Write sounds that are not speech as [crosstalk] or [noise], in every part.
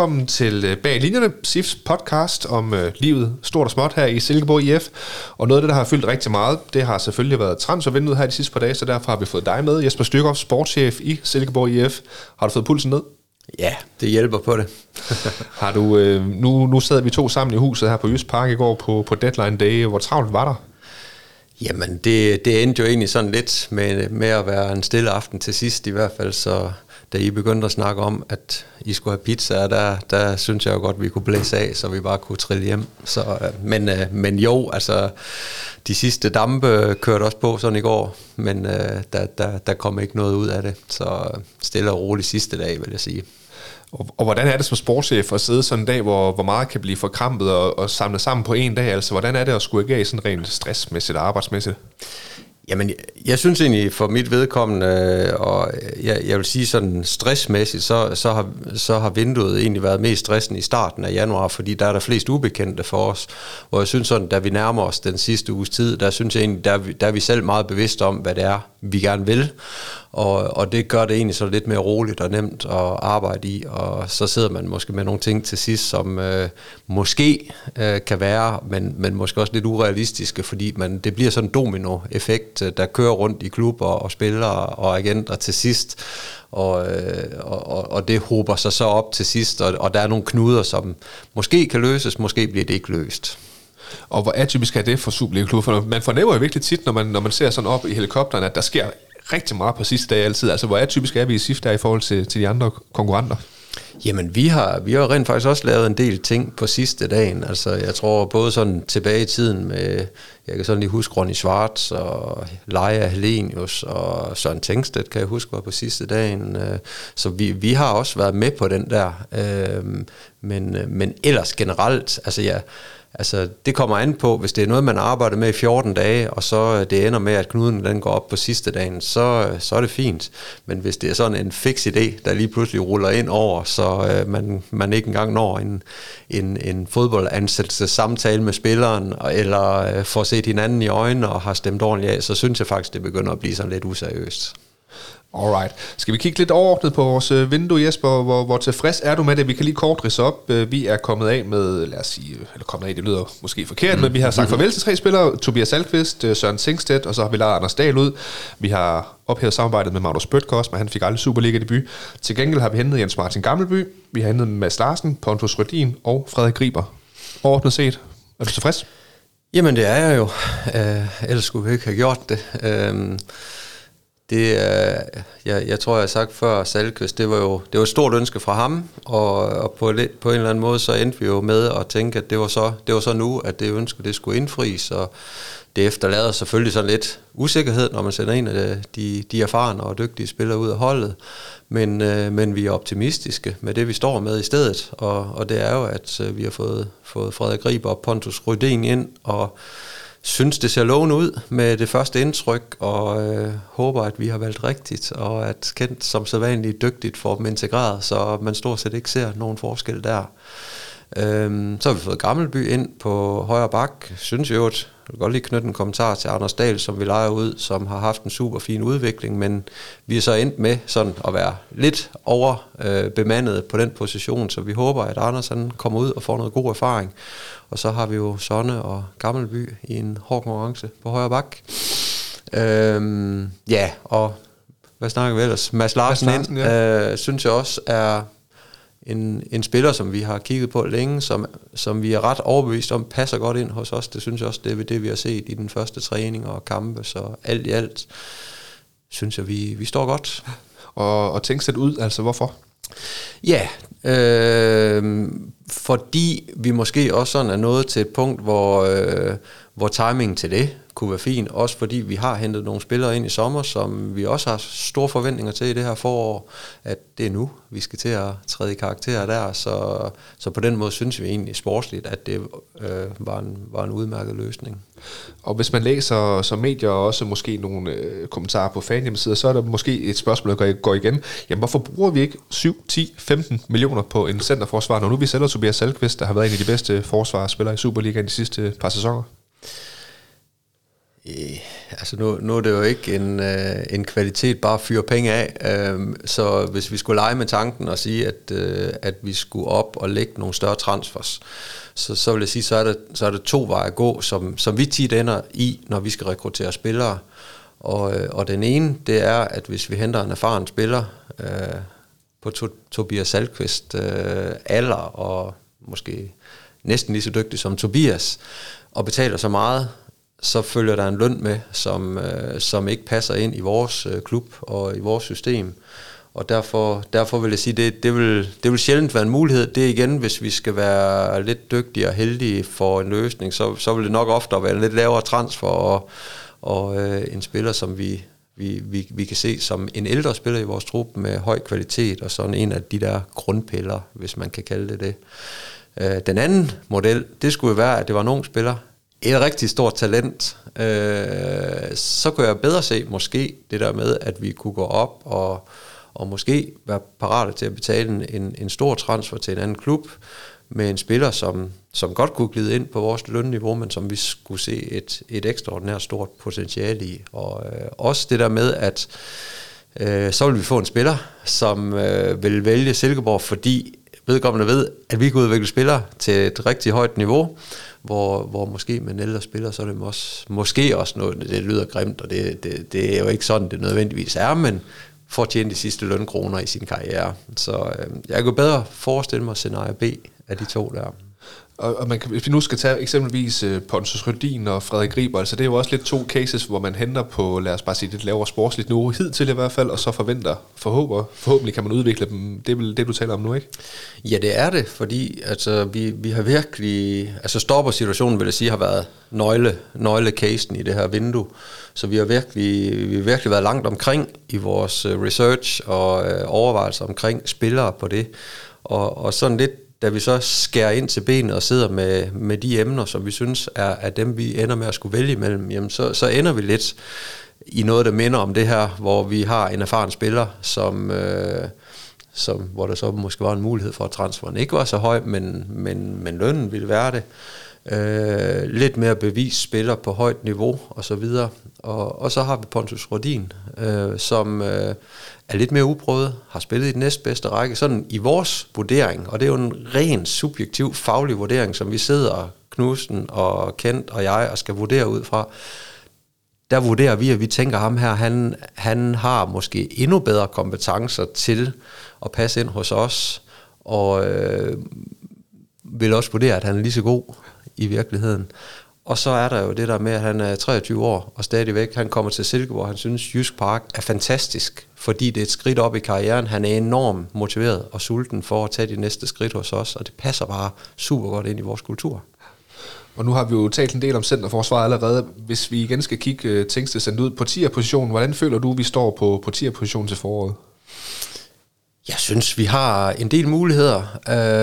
velkommen til øh, Bag Linjerne, SIFs podcast om øh, livet stort og småt her i Silkeborg IF. Og noget af det, der har fyldt rigtig meget, det har selvfølgelig været transfervinduet her de sidste par dage, så derfor har vi fået dig med, Jesper Styrkov, sportschef i Silkeborg IF. Har du fået pulsen ned? Ja, det hjælper på det. [laughs] har du, øh, nu, nu sad vi to sammen i huset her på Jysk Park i går på, på deadline day. Hvor travlt var der? Jamen, det, det endte jo egentlig sådan lidt med, med at være en stille aften til sidst i hvert fald, så da I begyndte at snakke om, at I skulle have pizza, der, der synes jeg jo godt, at vi kunne blæse af, så vi bare kunne trille hjem. Så, øh, men, øh, men jo, altså, de sidste dampe kørte også på sådan i går, men øh, der, der, der kom ikke noget ud af det. Så øh, stille og roligt sidste dag, vil jeg sige. Og, og hvordan er det som sportschef at sidde sådan en dag, hvor, hvor meget kan blive forkrampet og, og samlet sammen på en dag? Altså, hvordan er det at skulle agere i sådan rent stressmæssigt og arbejdsmæssigt? Jamen, jeg synes egentlig for mit vedkommende, øh, og jeg, jeg vil sige sådan stressmæssigt, så, så, har, så har vinduet egentlig været mest stressende i starten af januar, fordi der er der flest ubekendte for os. Hvor jeg synes sådan, da vi nærmer os den sidste uges tid, der synes jeg egentlig, der, der er vi selv meget bevidste om, hvad det er, vi gerne vil. Og, og det gør det egentlig så lidt mere roligt og nemt at arbejde i, og så sidder man måske med nogle ting til sidst, som øh, måske øh, kan være, men, men måske også lidt urealistiske, fordi man, det bliver sådan en domino-effekt, øh, der kører rundt i klubber og spillere og agenter til sidst, og, øh, og, og det håber sig så op til sidst, og, og der er nogle knuder, som måske kan løses, måske bliver det ikke løst. Og hvor atypisk er det for Superliga-klubber? For man fornemmer jo virkelig tit, når man, når man ser sådan op i helikopteren, at der sker rigtig meget på sidste dag altid. Altså, hvor er typisk er vi i SIF der i forhold til, til de andre konkurrenter? Jamen, vi har, vi har rent faktisk også lavet en del ting på sidste dagen. Altså, jeg tror både sådan tilbage i tiden med, jeg kan sådan lige huske Ronny Schwartz og Leia Helenius og Søren Tengstedt, kan jeg huske, var på sidste dagen. Øh, så vi, vi har også været med på den der. Øh, men, øh, men ellers generelt, altså jeg... Ja, Altså, det kommer an på, hvis det er noget, man arbejder med i 14 dage, og så øh, det ender med, at knuden den går op på sidste dagen, så, øh, så er det fint. Men hvis det er sådan en fix idé, der lige pludselig ruller ind over, så øh, man, man ikke engang når en, en, en fodboldansættelse samtale med spilleren, eller øh, får set hinanden i øjnene og har stemt ordentligt af, så synes jeg faktisk, det begynder at blive sådan lidt useriøst. Alright. Skal vi kigge lidt overordnet på vores øh, vindue, Jesper? Hvor, hvor tilfreds er du med det? Vi kan lige kort rise op. Øh, vi er kommet af med, lad os sige, eller kommet af, det lyder måske forkert, mm. men vi har sagt farvel til tre spillere. Tobias Alkvist, øh, Søren Singstedt, og så har vi lavet Anders Dahl ud. Vi har ophævet samarbejdet med Magnus Bøtkos, men han fik aldrig Superliga-debut. Til gengæld har vi hentet Jens Martin Gammelby, vi har hentet Mads Larsen, Pontus Rødin og Frederik Griber. Overordnet set, er du tilfreds? Jamen det er jeg jo. Uh, ellers skulle vi ikke have gjort det. Uh, det, er, jeg, jeg tror, jeg har sagt før, Salkvist, det var jo det var et stort ønske fra ham, og, og på, på en eller anden måde, så endte vi jo med at tænke, at det var så, det var så nu, at det ønske, det skulle indfries, og det efterlader selvfølgelig sådan lidt usikkerhed, når man sender en af de, de erfarne og dygtige spillere ud af holdet, men, øh, men vi er optimistiske med det, vi står med i stedet, og, og det er jo, at øh, vi har fået, fået Frederik Grib og Pontus Rydén ind, og synes, det ser lovende ud med det første indtryk, og øh, håber, at vi har valgt rigtigt, og at Kent som sædvanligt dygtigt får dem integreret, så man stort set ikke ser nogen forskel der. Øhm, så har vi fået Gammelby ind på højre bak. Synes jo, at jeg vil godt lige knytte en kommentar til Anders Dahl, som vi leger ud, som har haft en super fin udvikling, men vi er så endt med sådan at være lidt overbemandet øh, på den position, så vi håber, at Anders han kommer ud og får noget god erfaring. Og så har vi jo Sonne og Gammelby i en hård konkurrence på højre bak. Øhm, ja, og hvad snakker vi ellers? Mads Larsen, Mads Larsen ind, ja. øh, synes jeg også er en, en spiller, som vi har kigget på længe, som, som vi er ret overbevist om, passer godt ind hos os. Det synes jeg også, det er det, vi har set i den første træning og kampe. Så alt i alt synes jeg, vi, vi står godt. Og, og tænk sæt ud, altså hvorfor? Ja, øh, fordi vi måske også sådan er nået til et punkt, hvor, øh, hvor timingen til det kunne være fin. Også fordi vi har hentet nogle spillere ind i sommer, som vi også har store forventninger til i det her forår, at det er nu, vi skal til at træde i karakter der. Så, så på den måde synes vi egentlig sportsligt, at det øh, var, en, var en udmærket løsning. Og hvis man læser som medier og også måske nogle øh, kommentarer på fanhjemmesider, så er der måske et spørgsmål, der går igen. Jamen hvorfor bruger vi ikke 7, 10, 15 millioner på en centerforsvar, når nu vi sælger Tobias Salkvist, der har været en af de bedste forsvarsspillere i Superligaen de sidste par sæsoner? Øh, altså nu, nu er det jo ikke en, øh, en kvalitet bare at fyre penge af, øh, så hvis vi skulle lege med tanken og sige, at, øh, at vi skulle op og lægge nogle større transfers, så, så vil jeg sige, så er, det, så er det to veje at gå, som, som vi tit ender i, når vi skal rekruttere spillere. Og, øh, og den ene, det er, at hvis vi henter en erfaren spiller øh, på to, Tobias Salkvist øh, alder, og måske næsten lige så dygtig som Tobias, og betaler så meget, så følger der en løn med, som, øh, som ikke passer ind i vores øh, klub og i vores system. Og derfor, derfor vil jeg sige, det, det, vil, det vil sjældent være en mulighed. Det igen, hvis vi skal være lidt dygtige og heldige for en løsning, så, så vil det nok ofte være en lidt lavere transfer og, og øh, en spiller, som vi, vi, vi, vi kan se som en ældre spiller i vores trup med høj kvalitet, og sådan en af de der grundpiller, hvis man kan kalde det det. Øh, den anden model, det skulle være, at det var en ung spiller, et rigtig stort talent, øh, så kunne jeg bedre se måske det der med, at vi kunne gå op og, og måske være parate til at betale en, en stor transfer til en anden klub, med en spiller, som, som godt kunne glide ind på vores lønniveau, men som vi skulle se et, et ekstraordinært stort potentiale i. Og øh, også det der med, at øh, så vil vi få en spiller, som øh, vil vælge Silkeborg, fordi vedkommende ved, at vi kan udvikle spillere til et rigtig højt niveau, hvor, hvor måske med en ældre spiller, så er det også, måske også noget, det lyder grimt, og det, det, det er jo ikke sådan, det nødvendigvis er, men for at tjene de sidste lønkroner i sin karriere. Så øh, jeg kunne bedre forestille mig scenarie B af de to der. Og, og man kan, hvis vi nu skal tage eksempelvis uh, Pontus Rødin og Frederik Riber, altså det er jo også lidt to cases, hvor man henter på, lad os bare sige, lidt lavere sportsligt niveau, hidtil i hvert fald, og så forventer, forhåber, forhåbentlig kan man udvikle dem. Det er vel det, du taler om nu, ikke? Ja, det er det, fordi altså, vi, vi har virkelig, altså stopper situationen, vil jeg sige, har været nøgle, nøgle-casen i det her vindue. Så vi har virkelig, vi har virkelig været langt omkring i vores øh, research og øh, overvejelser omkring spillere på det. Og, og sådan lidt da vi så skærer ind til benet og sidder med, med de emner, som vi synes er, er dem, vi ender med at skulle vælge imellem, jamen så, så ender vi lidt i noget, der minder om det her, hvor vi har en erfaren spiller, som, øh, som, hvor der så måske var en mulighed for, at transferen ikke var så høj, men, men, men lønnen ville være det. Øh, lidt mere bevis spiller på højt niveau og så videre. Og, og så har vi Pontus Rodin, øh, som øh, er lidt mere uprøvet, har spillet i den næstbedste række, sådan i vores vurdering, og det er jo en ren subjektiv faglig vurdering, som vi sidder, Knudsen og Kent og jeg, og skal vurdere ud fra, der vurderer vi, at vi tænker ham her, han, han har måske endnu bedre kompetencer til at passe ind hos os, og øh, vil også vurdere, at han er lige så god i virkeligheden. Og så er der jo det der med, at han er 23 år, og stadigvæk, han kommer til Silkeborg, han synes, Jysk Park er fantastisk, fordi det er et skridt op i karrieren. Han er enormt motiveret og sulten for at tage de næste skridt hos os, og det passer bare super godt ind i vores kultur. Og nu har vi jo talt en del om centerforsvaret allerede. Hvis vi igen skal kigge uh, Tingsted sendt ud på tierpositionen, hvordan føler du, vi står på, på tierpositionen til foråret? Jeg synes, vi har en del muligheder,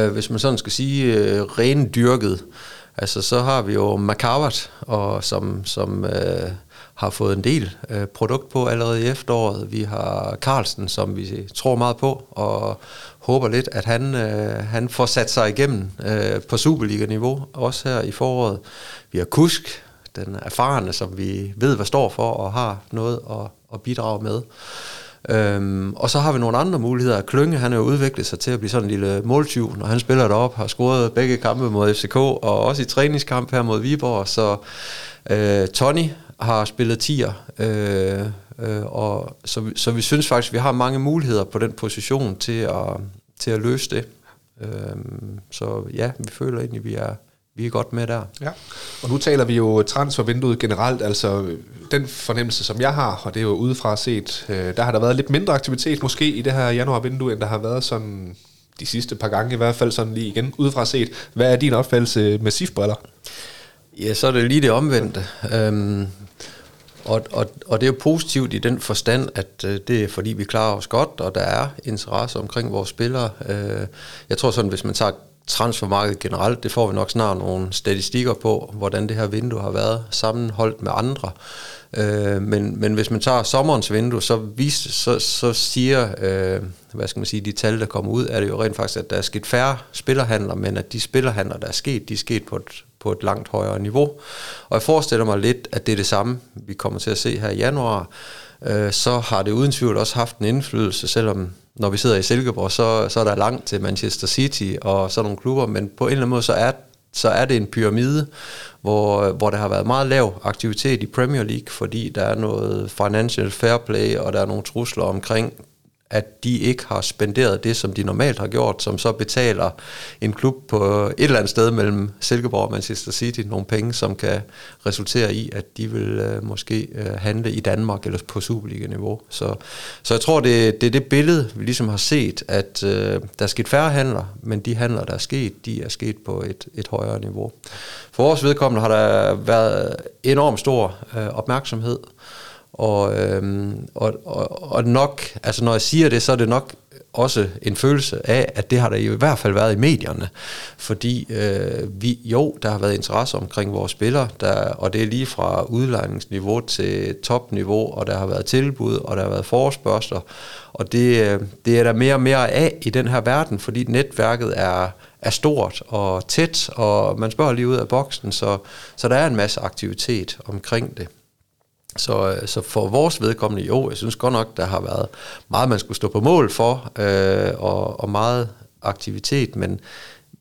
uh, hvis man sådan skal sige, uh, rendyrket. Altså, så har vi jo Macavert, og som, som øh, har fået en del øh, produkt på allerede i efteråret. Vi har Carlsen, som vi tror meget på, og håber lidt, at han, øh, han får sat sig igennem øh, på Superliga-niveau, også her i foråret. Vi har Kusk, den erfarne, som vi ved, hvad står for, og har noget at, at bidrage med. Øhm, og så har vi nogle andre muligheder. Klynge, han er jo udviklet sig til at blive sådan en lille måltyv, når han spiller derop, har scoret begge kampe mod FCK, og også i træningskamp her mod Viborg. Så øh, Tony har spillet tier, øh, øh, og så, så vi synes faktisk, at vi har mange muligheder på den position til at, til at løse det. Øh, så ja, vi føler egentlig, at vi er, vi er godt med der. Ja. Og nu taler vi jo transfervinduet generelt, altså den fornemmelse, som jeg har, og det er jo udefra set, øh, der har der været lidt mindre aktivitet måske i det her januarvindue, end der har været sådan de sidste par gange i hvert fald sådan lige igen udefra set. Hvad er din opfattelse med SIF-briller? Ja, så er det lige det omvendte. Øhm, og, og, og det er jo positivt i den forstand, at øh, det er fordi, vi klarer os godt, og der er interesse omkring vores spillere. Øh, jeg tror sådan, hvis man tager transfermarkedet generelt, det får vi nok snart nogle statistikker på, hvordan det her vindue har været sammenholdt med andre. Øh, men, men hvis man tager sommerens vindue, så, vis, så, så siger, øh, hvad skal man sige, de tal, der kommer ud, er det jo rent faktisk, at der er sket færre spillerhandler, men at de spillerhandler, der er sket, de er sket på et, på et langt højere niveau. Og jeg forestiller mig lidt, at det er det samme, vi kommer til at se her i januar. Øh, så har det uden tvivl også haft en indflydelse, selvom når vi sidder i Silkeborg, så, så er der langt til Manchester City og sådan nogle klubber, men på en eller anden måde, så er, så er det en pyramide, hvor, hvor der har været meget lav aktivitet i Premier League, fordi der er noget financial fair play, og der er nogle trusler omkring at de ikke har spenderet det, som de normalt har gjort, som så betaler en klub på et eller andet sted mellem Silkeborg og Manchester City nogle penge, som kan resultere i, at de vil øh, måske øh, handle i Danmark eller på Superliga-niveau. Så, så jeg tror, det, det er det billede, vi ligesom har set, at øh, der er sket færre handler, men de handler, der er sket, de er sket på et, et højere niveau. For vores vedkommende har der været enormt stor øh, opmærksomhed og, øhm, og, og, og nok, altså når jeg siger det, så er det nok også en følelse af, at det har der jo i hvert fald været i medierne. Fordi øh, vi, jo, der har været interesse omkring vores spillere, der, og det er lige fra udlejningsniveau til topniveau, og der har været tilbud, og der har været forespørgsler. Og det, øh, det er der mere og mere af i den her verden, fordi netværket er, er stort og tæt, og man spørger lige ud af boksen, så, så der er en masse aktivitet omkring det. Så, øh, så for vores vedkommende, jo, jeg synes godt nok, der har været meget, man skulle stå på mål for, øh, og, og meget aktivitet, men,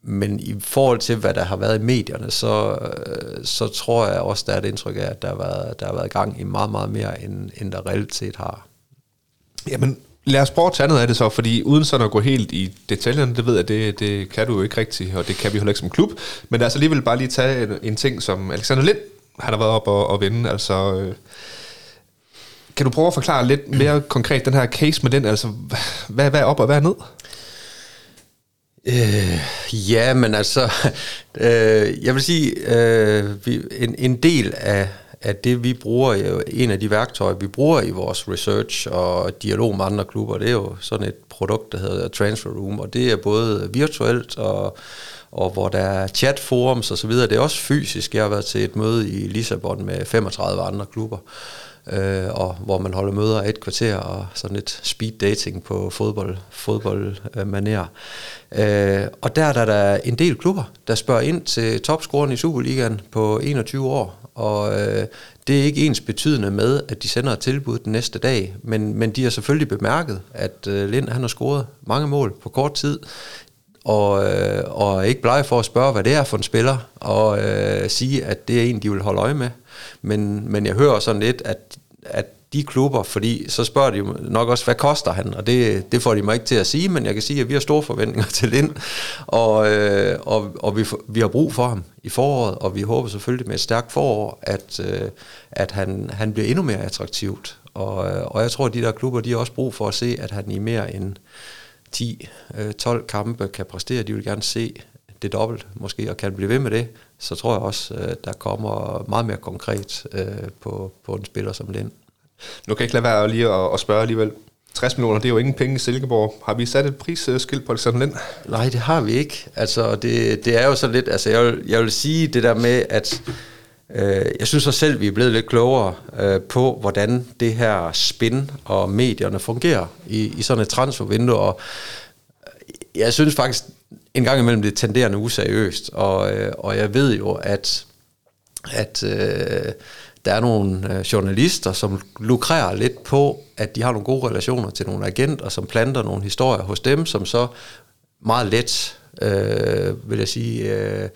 men i forhold til, hvad der har været i medierne, så, øh, så tror jeg også, der er et indtryk af, at der har været, der har været gang i meget, meget mere, end, end der reelt set har. Jamen, lad os prøve at tage noget af det så, fordi uden sådan at gå helt i detaljerne, det ved jeg, det, det kan du jo ikke rigtigt, og det kan vi heller ikke som klub, men lad os alligevel bare lige tage en, en ting, som Alexander Lind har der været op og, og vinde. Altså, øh, kan du prøve at forklare lidt mere konkret den her case med den? Altså, hvad, hvad er op og hvad er ned? Øh, ja, men altså, [laughs] øh, jeg vil sige, øh, vi, en, en del af, af det, vi bruger, en af de værktøjer, vi bruger i vores research og dialog med andre klubber, det er jo sådan et produkt, der hedder Transfer Room, og det er både virtuelt og og hvor der er chatforums osv. Det er også fysisk. Jeg har været til et møde i Lissabon med 35 andre klubber, øh, og hvor man holder møder et kvarter og sådan lidt speed dating på fodbold, fodboldmaner. Øh, og der er der en del klubber, der spørger ind til topscoren i Superligaen på 21 år, og øh, det er ikke ens betydende med, at de sender et tilbud den næste dag, men, men de har selvfølgelig bemærket, at øh, Lind han har scoret mange mål på kort tid og, øh, og ikke blege for at spørge, hvad det er for en spiller, og øh, sige, at det er en, de vil holde øje med. Men, men jeg hører sådan lidt, at, at de klubber, fordi så spørger de jo nok også, hvad koster han? Og det, det får de mig ikke til at sige, men jeg kan sige, at vi har store forventninger [laughs] til Lind, og, øh, og, og vi, vi har brug for ham i foråret, og vi håber selvfølgelig med et stærkt forår, at, øh, at han, han bliver endnu mere attraktivt. Og, øh, og jeg tror, at de der klubber, de har også brug for at se, at han i mere end 10-12 øh, kampe kan præstere, de vil gerne se det dobbelt måske, og kan blive ved med det, så tror jeg også, øh, der kommer meget mere konkret øh, på, på en spiller som Lind. Nu kan jeg ikke lade være lige at, at spørge alligevel. 60 millioner, det er jo ingen penge i Silkeborg. Har vi sat et prisskilt på Alexander Lind? Nej, det har vi ikke. Altså, det, det er jo så lidt, altså jeg vil, jeg vil sige det der med, at Øh, jeg synes også selv, vi er blevet lidt klogere øh, på, hvordan det her spin og medierne fungerer i, i sådan et transfervindue, og øh, jeg synes faktisk en gang imellem det tenderende useriøst, og, øh, og jeg ved jo, at, at øh, der er nogle øh, journalister, som lukrerer lidt på, at de har nogle gode relationer til nogle agenter, som planter nogle historier hos dem, som så meget let, øh, vil jeg sige, øh,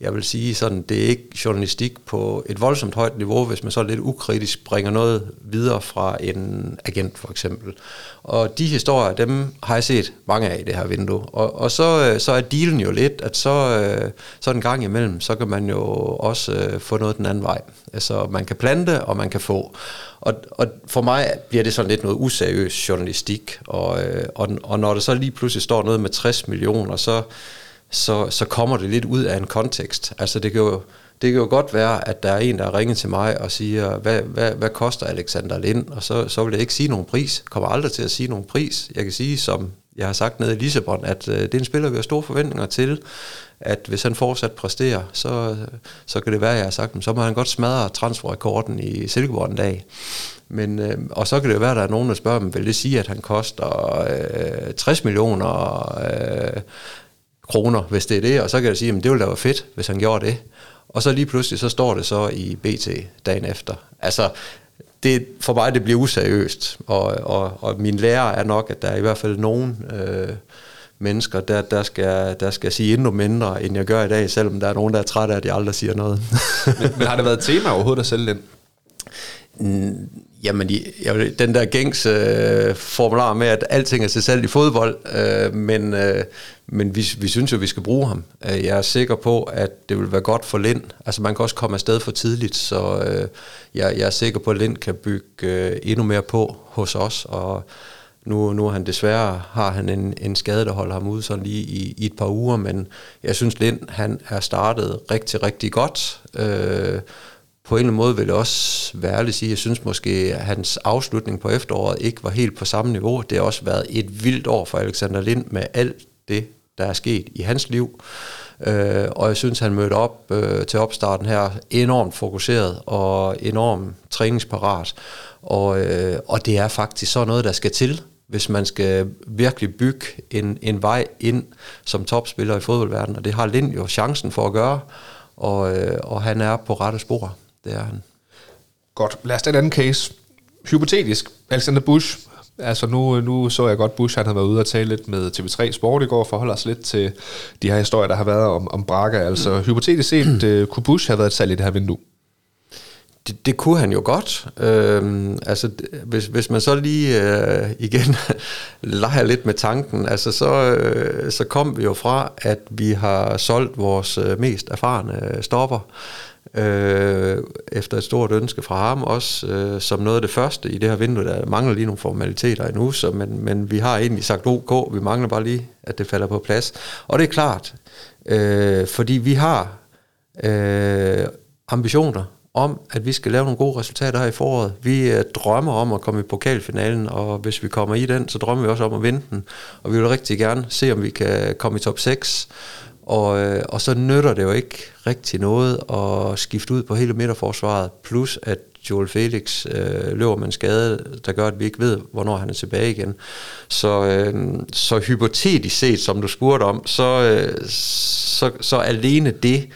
jeg vil sige sådan, det er ikke journalistik på et voldsomt højt niveau, hvis man så lidt ukritisk bringer noget videre fra en agent for eksempel. Og de historier, dem har jeg set mange af i det her vindue. Og, og så, øh, så er dealen jo lidt, at så, øh, så en gang imellem, så kan man jo også øh, få noget den anden vej. Altså man kan plante, og man kan få. Og, og for mig bliver det sådan lidt noget useriøs journalistik. Og, og, og når der så lige pludselig står noget med 60 millioner, så så, så kommer det lidt ud af en kontekst. Altså det kan jo, det kan jo godt være, at der er en, der ringer til mig og siger, hvad, hvad, hvad koster Alexander Lind? Og så, så vil jeg ikke sige nogen pris. Kommer aldrig til at sige nogen pris. Jeg kan sige, som jeg har sagt nede i Lissabon, at øh, det er en spiller, vi har store forventninger til, at hvis han fortsat præsterer, så, så kan det være, at jeg har sagt, så må han godt smadre transferrekorden i Silkeborg en dag. Men, øh, og så kan det være, at der er nogen, der spørger, vil det sige, at han koster øh, 60 millioner? Øh, kroner, hvis det er det, og så kan jeg sige, at det ville da være fedt, hvis han gjorde det. og så lige pludselig, så står det så i BT dagen efter. Altså, det, for mig det bliver useriøst, og, og, og min lærer er nok, at der er i hvert fald nogen øh, mennesker, der, der, skal, der skal sige endnu mindre, end jeg gør i dag, selvom der er nogen, der er trætte af, at jeg aldrig siger noget. men, men har det været et tema overhovedet at sælge den? Mm, jamen, den der gængs øh, formular med, at alting er sig selv i fodbold, øh, men, øh, men vi, vi synes jo, at vi skal bruge ham. Øh, jeg er sikker på, at det vil være godt for Lind. Altså, man kan også komme afsted for tidligt, så øh, jeg, jeg er sikker på, at Lind kan bygge øh, endnu mere på hos os, og nu, nu er han desværre, har han en, en skade, der holder ham ude sådan lige i, i et par uger, men jeg synes, Lind, han er startet rigtig, rigtig godt, øh, på en eller anden måde vil jeg også være ærlig sige, jeg synes måske, at hans afslutning på efteråret ikke var helt på samme niveau. Det har også været et vildt år for Alexander Lind med alt det, der er sket i hans liv. Øh, og jeg synes, han mødte op øh, til opstarten her enormt fokuseret og enormt træningsparat. Og, øh, og det er faktisk så noget, der skal til, hvis man skal virkelig bygge en, en vej ind som topspiller i fodboldverdenen. Og det har Lind jo chancen for at gøre, og, øh, og han er på rette spor det er han. Godt. Lad os tage en anden case. Hypotetisk. Alexander Busch. Altså nu, nu så jeg godt, Bush han havde været ude og tale lidt med TV3 Sport i går, forholder os lidt til de her historier, der har været om, om Braga. Altså mm. hypotetisk set, uh, [clears throat] kunne Bush have været et salg i det her vindue? Det, det kunne han jo godt. Øhm, altså, hvis, hvis man så lige øh, igen [laughs] leger lidt med tanken, altså, så, øh, så kom vi jo fra, at vi har solgt vores øh, mest erfarne stopper øh, efter et stort ønske fra ham, også øh, som noget af det første i det her vindue. Der mangler lige nogle formaliteter endnu, så, men, men vi har egentlig sagt ok, vi mangler bare lige, at det falder på plads. Og det er klart, øh, fordi vi har øh, ambitioner om, at vi skal lave nogle gode resultater her i foråret. Vi øh, drømmer om at komme i pokalfinalen, og hvis vi kommer i den, så drømmer vi også om at vinde den. Og vi vil rigtig gerne se, om vi kan komme i top 6. Og, øh, og så nytter det jo ikke rigtig noget at skifte ud på hele midterforsvaret, plus at Joel Felix øh, løber med en skade, der gør, at vi ikke ved, hvornår han er tilbage igen. Så, øh, så hypotetisk set, som du spurgte om, så, øh, så, så alene det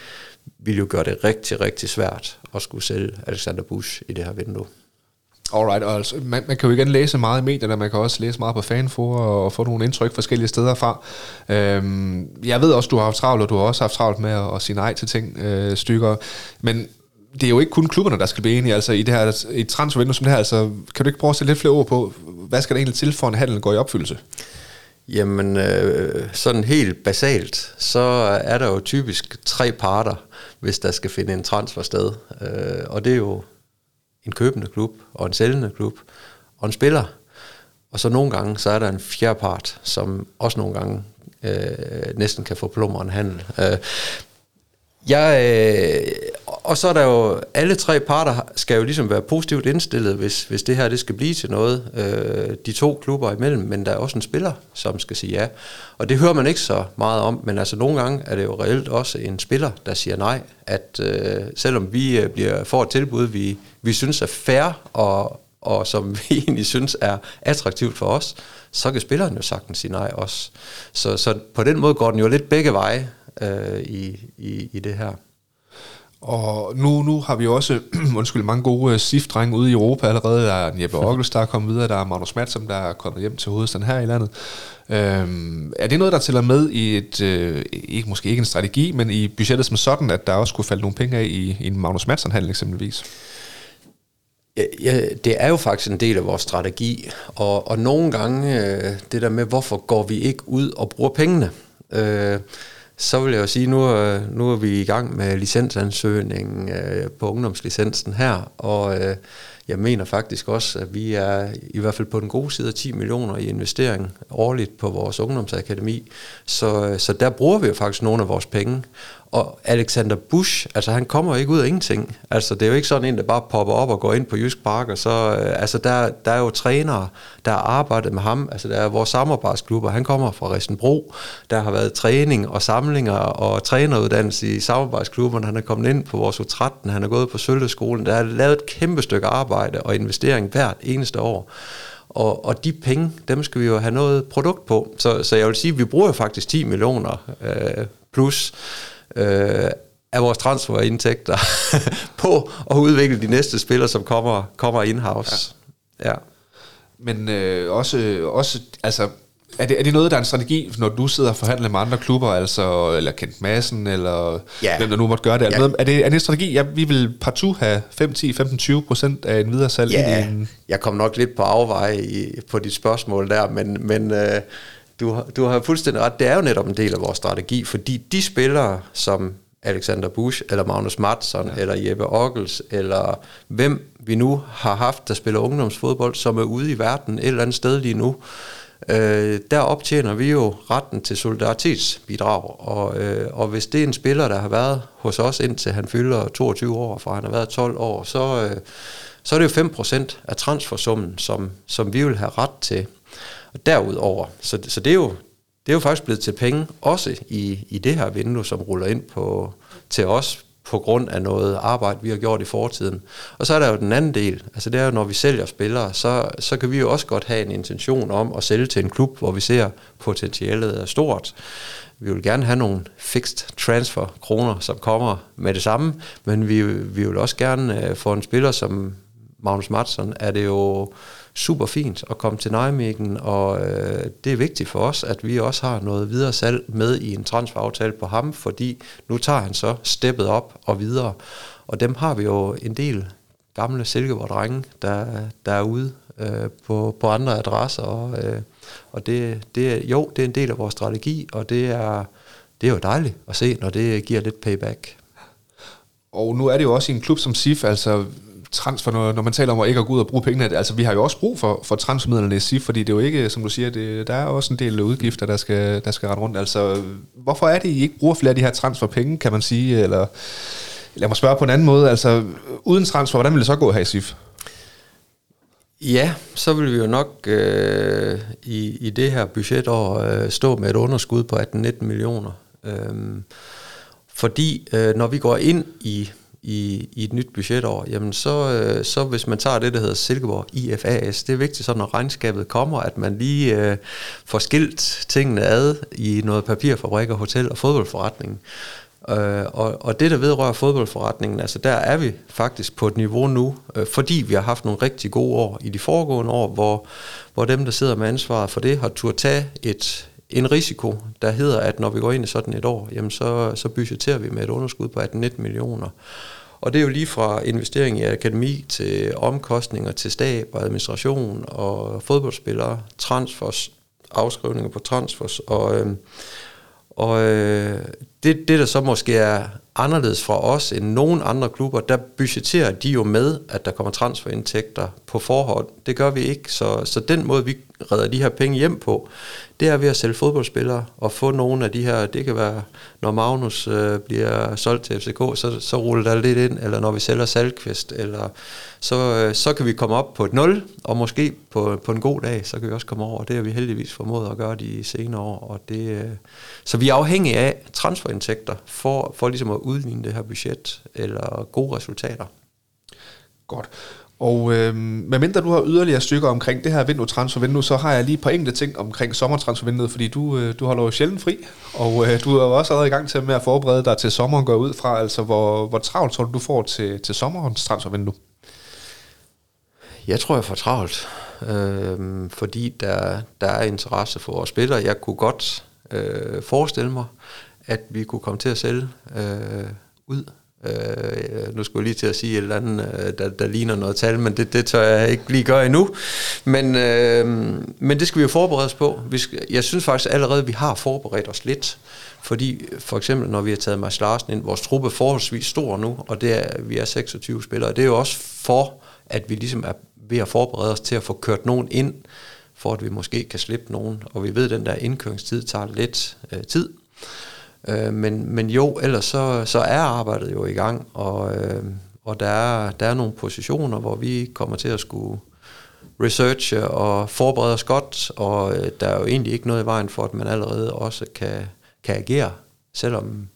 vil jo gøre det rigtig, rigtig svært at skulle sælge Alexander Busch i det her vindue. Alright, og altså, man, man kan jo igen læse meget i medierne, man kan også læse meget på fanfor og få nogle indtryk forskellige steder fra. Øhm, jeg ved også, du har haft travlt, og du har også haft travlt med at, at sige nej til ting, øh, stykker. Men det er jo ikke kun klubberne, der skal blive enige. Altså i det her i et transfervindue som det her, altså, kan du ikke prøve at sætte lidt flere ord på, hvad skal der egentlig til for, en handel går i opfyldelse? Jamen, øh, sådan helt basalt, så er der jo typisk tre parter, hvis der skal finde en transfer sted. Øh, og det er jo en købende klub, og en sælgende klub, og en spiller. Og så nogle gange, så er der en fjerde part, som også nogle gange øh, næsten kan få plummer en handel. Øh, jeg, øh, og så er der jo, alle tre parter skal jo ligesom være positivt indstillet, hvis, hvis det her det skal blive til noget, øh, de to klubber imellem, men der er også en spiller, som skal sige ja. Og det hører man ikke så meget om, men altså nogle gange er det jo reelt også en spiller, der siger nej, at øh, selvom vi øh, bliver får et tilbud, vi, vi synes er fair, og, og som [laughs] vi egentlig synes er attraktivt for os, så kan spilleren jo sagtens sige nej også. Så, så på den måde går den jo lidt begge veje øh, i, i, i det her. Og nu, nu har vi også, [clears throat] undskyld, mange gode uh, SIF-drenge ude i Europa allerede. Der er Jeppe Ockels, der er kommet videre. Der er Magnus som der er kommet hjem til hovedstaden her i landet. Øhm, er det noget, der tæller med i et, øh, ikke, måske ikke en strategi, men i budgettet som sådan, at der også kunne falde nogle penge af i, i en Magnus Madsen-handel eksempelvis? Ja, det er jo faktisk en del af vores strategi, og, og nogle gange øh, det der med, hvorfor går vi ikke ud og bruger pengene? Øh, så vil jeg jo sige, nu, øh, nu er vi i gang med licensansøgningen øh, på ungdomslicensen her, og øh, jeg mener faktisk også, at vi er i hvert fald på den gode side af 10 millioner i investering årligt på vores ungdomsakademi. Så, øh, så der bruger vi jo faktisk nogle af vores penge. Og Alexander Busch, altså han kommer ikke ud af ingenting. Altså det er jo ikke sådan en, der bare popper op og går ind på Jysk Park, og så, øh, altså der, der er jo trænere, der har arbejdet med ham. Altså der er vores samarbejdsklubber, han kommer fra Ristenbro, der har været træning og samlinger og træneruddannelse i samarbejdsklubberne. Han er kommet ind på vores U13, han er gået på Sølteskolen. Der er lavet et kæmpe stykke arbejde og investering hvert eneste år. Og, og de penge, dem skal vi jo have noget produkt på. Så, så jeg vil sige, at vi bruger faktisk 10 millioner øh, plus. Øh, af vores transferindtægter [laughs] på at udvikle de næste spillere, som kommer, kommer in-house. Ja. ja. Men øh, også, også, altså, er det, er det noget, der er en strategi, når du sidder og forhandler med andre klubber, altså, eller Kent Madsen, eller ja. hvem der nu måtte gøre det? Ja. noget, er, det, er det en strategi? Ja, vi vil partout have 5, 10, 15, 20 procent af en videre salg ja, i en... jeg kom nok lidt på afveje i, på dit spørgsmål der, men, men øh, du, du har fuldstændig ret. Det er jo netop en del af vores strategi, fordi de spillere, som Alexander Busch, eller Magnus Mattsson, ja. eller Jeppe Ockels, eller hvem vi nu har haft, der spiller ungdomsfodbold, som er ude i verden et eller andet sted lige nu, øh, der optjener vi jo retten til solidaritetsbidrag, og, øh, og hvis det er en spiller, der har været hos os indtil han fylder 22 år, for han har været 12 år, så, øh, så er det jo 5% af transfersummen, som, som vi vil have ret til. Og derudover, så, så det, er jo, det er jo faktisk blevet til penge, også i, i det her vindue, som ruller ind på, til os på grund af noget arbejde, vi har gjort i fortiden. Og så er der jo den anden del, altså det er jo, når vi sælger spillere, så, så kan vi jo også godt have en intention om at sælge til en klub, hvor vi ser potentialet er stort. Vi vil gerne have nogle fixed transfer kroner, som kommer med det samme, men vi, vi vil også gerne øh, få en spiller som Magnus Mattsson, er det jo super fint at komme til Nijmegen, og øh, det er vigtigt for os, at vi også har noget videre salg med i en transferaftale på ham, fordi nu tager han så steppet op og videre. Og dem har vi jo en del gamle Silkeborg-drenge, der, der er ude øh, på, på andre adresser, og, øh, og det, det, jo, det er en del af vores strategi, og det er, det er jo dejligt at se, når det giver lidt payback. Og nu er det jo også i en klub som SIF, altså transfer, når, når man taler om at ikke at gå ud og bruge pengene, altså vi har jo også brug for, for transfermidlerne i SIF, fordi det er jo ikke, som du siger, det, der er også en del udgifter, der skal, der skal rette rundt. Altså, hvorfor er det, I ikke bruger flere af de her transferpenge, kan man sige, eller lad mig spørge på en anden måde, altså uden transfer, hvordan vil det så gå her i SIF? Ja, så vil vi jo nok øh, i, i det her budgetår øh, stå med et underskud på 18-19 millioner. Øh, fordi øh, når vi går ind i i, i et nyt budgetår, jamen så, øh, så hvis man tager det, der hedder Silkeborg IFAS, det er vigtigt, så når regnskabet kommer, at man lige øh, får skilt tingene ad i noget papirfabrik og hotel og fodboldforretning. Øh, og, og det, der vedrører fodboldforretningen, altså der er vi faktisk på et niveau nu, øh, fordi vi har haft nogle rigtig gode år i de foregående år, hvor, hvor dem, der sidder med ansvaret for det, har turde tage et, en risiko, der hedder, at når vi går ind i sådan et år, jamen så, så budgeterer vi med et underskud på 18-19 millioner. Og det er jo lige fra investering i akademi til omkostninger til stab og administration og fodboldspillere, transfers, afskrivninger på transfers. Og, øh, og øh, det, det, der så måske er anderledes fra os end nogen andre klubber, der budgeterer de jo med, at der kommer transferindtægter på forhånd. Det gør vi ikke, så, så den måde, vi redder de her penge hjem på, det er ved at sælge fodboldspillere og få nogle af de her, det kan være, når Magnus øh, bliver solgt til FCK, så, så ruller der lidt ind, eller når vi sælger Salkvist, eller så, øh, så kan vi komme op på et 0, og måske på, på en god dag, så kan vi også komme over. Det har vi heldigvis formået at gøre de senere år. Og det, øh, så vi er afhængige af transferindtægter for, for ligesom at udligne det her budget, eller gode resultater. Godt. Og øh, medmindre du har yderligere stykker omkring det her vinduetransfervindue, så har jeg lige et par enkelte ting omkring sommertransfervinduet, fordi du, øh, du holder jo sjældent fri, og øh, du er jo også allerede i gang til med at forberede dig til sommeren går ud fra. Altså, hvor, hvor travlt tror du, du får til, til sommerens transfervindue? Jeg tror, jeg får travlt, øh, fordi der, der er interesse for vores spillere. Jeg kunne godt øh, forestille mig, at vi kunne komme til at sælge øh, ud Øh, nu skulle jeg lige til at sige et eller andet, øh, der, der ligner noget tal, men det, det tør jeg ikke lige gøre endnu. Men, øh, men det skal vi jo forberede os på. Vi skal, jeg synes faktisk allerede, at vi har forberedt os lidt. Fordi for eksempel, når vi har taget Mads Larsen ind, vores truppe er forholdsvis stor nu, og det er, vi er 26 spillere. Det er jo også for, at vi ligesom er ved at forberede os til at få kørt nogen ind, for at vi måske kan slippe nogen. Og vi ved, at den der indkøringstid tager lidt øh, tid. Øh, men, men jo, ellers så, så er arbejdet jo i gang, og, øh, og der, er, der er nogle positioner, hvor vi kommer til at skulle researche og forberede os godt, og øh, der er jo egentlig ikke noget i vejen for, at man allerede også kan, kan agere, selvom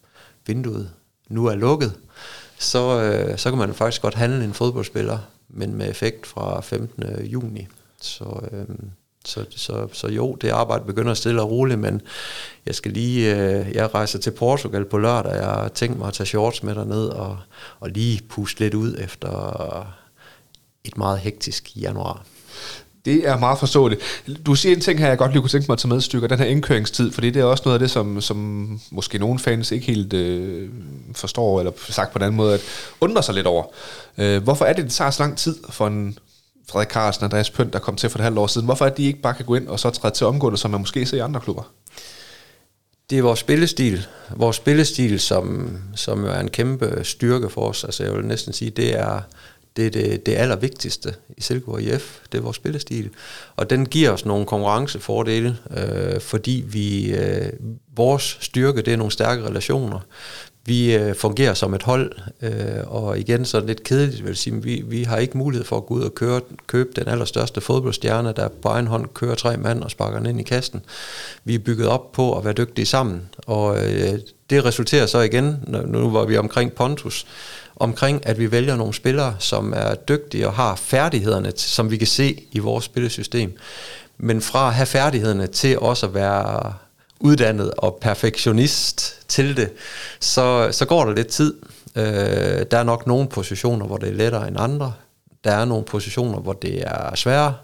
vinduet nu er lukket, så, øh, så kan man faktisk godt handle en fodboldspiller, men med effekt fra 15. juni. Så, øh, så, så, så jo, det arbejde begynder stille og roligt, men jeg skal lige, øh, jeg rejser til Portugal på lørdag, jeg har tænkt mig at tage shorts med derned og, og lige puste lidt ud efter et meget hektisk januar. Det er meget forståeligt. Du siger en ting her, jeg godt lige kunne tænke mig at tage med stykker, den her indkøringstid, fordi det er også noget af det, som, som måske nogle fans ikke helt øh, forstår, eller sagt på den anden måde, at undrer sig lidt over. Øh, hvorfor er det, det tager så lang tid for en Frederik Carlsen og Andreas Pønt, der kom til for et halvt år siden? Hvorfor er de ikke bare kan gå ind og så træde til omgående, som man måske ser i andre klubber? Det er vores spillestil. Vores spillestil, som, som er en kæmpe styrke for os. Altså jeg vil næsten sige, det er det er det, det allervigtigste i Silkeborg IF, det er vores spillestil. Og den giver os nogle konkurrencefordele, øh, fordi vi, øh, vores styrke, det er nogle stærke relationer. Vi øh, fungerer som et hold, øh, og igen så lidt kedeligt, vil sige, vi, vi har ikke mulighed for at gå ud og køre, købe den allerstørste fodboldstjerne, der på egen hånd kører tre mand og sparker den ind i kasten. Vi er bygget op på at være dygtige sammen, og øh, det resulterer så igen, nu var vi omkring Pontus, omkring, at vi vælger nogle spillere, som er dygtige og har færdighederne, som vi kan se i vores spillesystem. Men fra at have færdighederne til også at være uddannet og perfektionist til det, så, så går der lidt tid. Øh, der er nok nogle positioner, hvor det er lettere end andre. Der er nogle positioner, hvor det er sværere.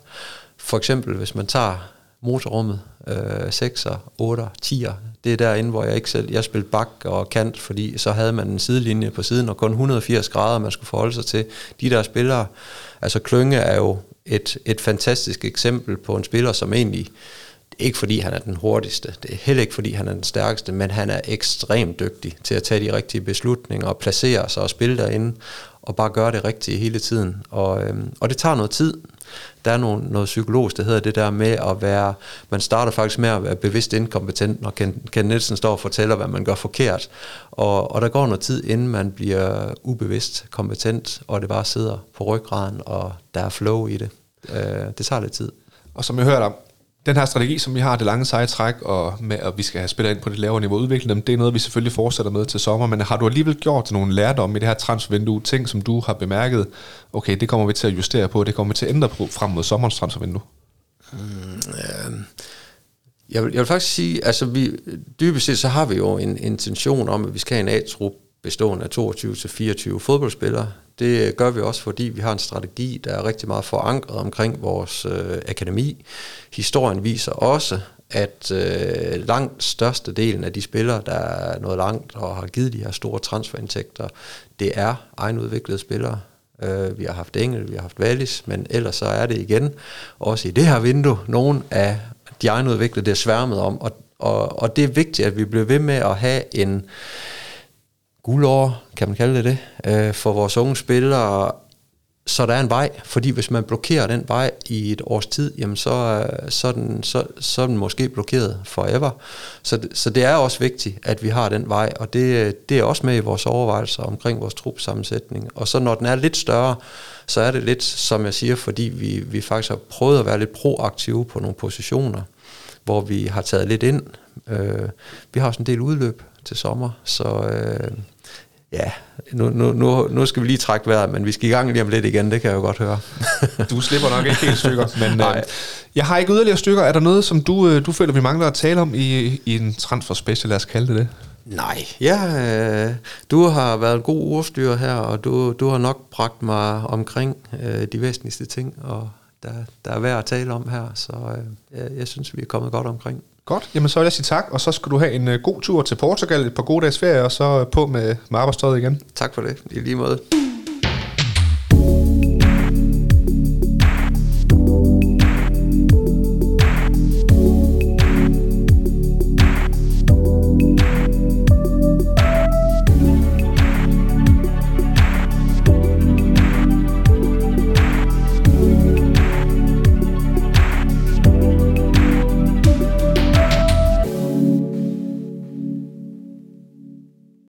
For eksempel, hvis man tager motorrummet, øh, 6'er, 8'er, 10'er. Det er derinde, hvor jeg ikke selv, jeg spillede bak og kant, fordi så havde man en sidelinje på siden, og kun 180 grader, man skulle forholde sig til. De der spillere, altså Klynge er jo et, et fantastisk eksempel på en spiller, som egentlig, ikke fordi han er den hurtigste, det er heller ikke fordi han er den stærkeste, men han er ekstremt dygtig til at tage de rigtige beslutninger og placere sig og spille derinde, og bare gøre det rigtige hele tiden. Og, øhm, og det tager noget tid, der er nogen, noget psykologisk, der hedder det der med at være, man starter faktisk med at være bevidst inkompetent, når Ken, Ken Nielsen står og fortæller, hvad man gør forkert. Og, og der går noget tid, inden man bliver ubevidst kompetent, og det bare sidder på ryggraden, og der er flow i det. Øh, det tager lidt tid. Og som jeg hørte om, den her strategi, som vi har, det lange seje træk, og med at vi skal have spillere ind på det lavere niveau og udvikle dem, det er noget, vi selvfølgelig fortsætter med til sommer, men har du alligevel gjort nogle lærdomme i det her transfervindue, ting, som du har bemærket, okay, det kommer vi til at justere på, det kommer vi til at ændre på frem mod sommerens transfervindue? Mm, øh, jeg, vil, jeg vil faktisk sige, altså vi, dybest set så har vi jo en intention om, at vi skal have en A-trup bestående af 22-24 fodboldspillere. Det gør vi også, fordi vi har en strategi, der er rigtig meget forankret omkring vores øh, akademi. Historien viser også, at øh, langt størstedelen af de spillere, der er nået langt og har givet de her store transferindtægter, det er egenudviklede spillere. Øh, vi har haft Engel, vi har haft Wallis, men ellers så er det igen, også i det her vindue, nogle af de egenudviklede, det er sværmet om, og, og, og det er vigtigt, at vi bliver ved med at have en guldår, kan man kalde det det, øh, for vores unge spillere, så der er en vej, fordi hvis man blokerer den vej i et års tid, jamen så, øh, så, er, den, så, så er den måske blokeret forever. Så, så det er også vigtigt, at vi har den vej, og det, det er også med i vores overvejelser omkring vores trupsammensætning. Og så når den er lidt større, så er det lidt, som jeg siger, fordi vi, vi faktisk har prøvet at være lidt proaktive på nogle positioner, hvor vi har taget lidt ind. Øh, vi har også en del udløb til sommer, så... Øh, ja, nu, nu, nu, nu skal vi lige trække vejret, men vi skal i gang lige om lidt igen, det kan jeg jo godt høre. [laughs] du slipper nok ikke helt stykker, [laughs] men øh, jeg har ikke yderligere stykker. Er der noget, som du, øh, du føler, vi mangler at tale om i, i en transfer special, lad os kalde det det? Nej, ja, øh, du har været en god ordstyr her, og du, du har nok bragt mig omkring øh, de væsentligste ting, og der, der er værd at tale om her, så øh, jeg, jeg synes, vi er kommet godt omkring. Godt, jamen så vil jeg sige tak, og så skal du have en øh, god tur til Portugal, et par gode dages ferie, og så øh, på med, med arbejdstøjet igen. Tak for det, i lige måde.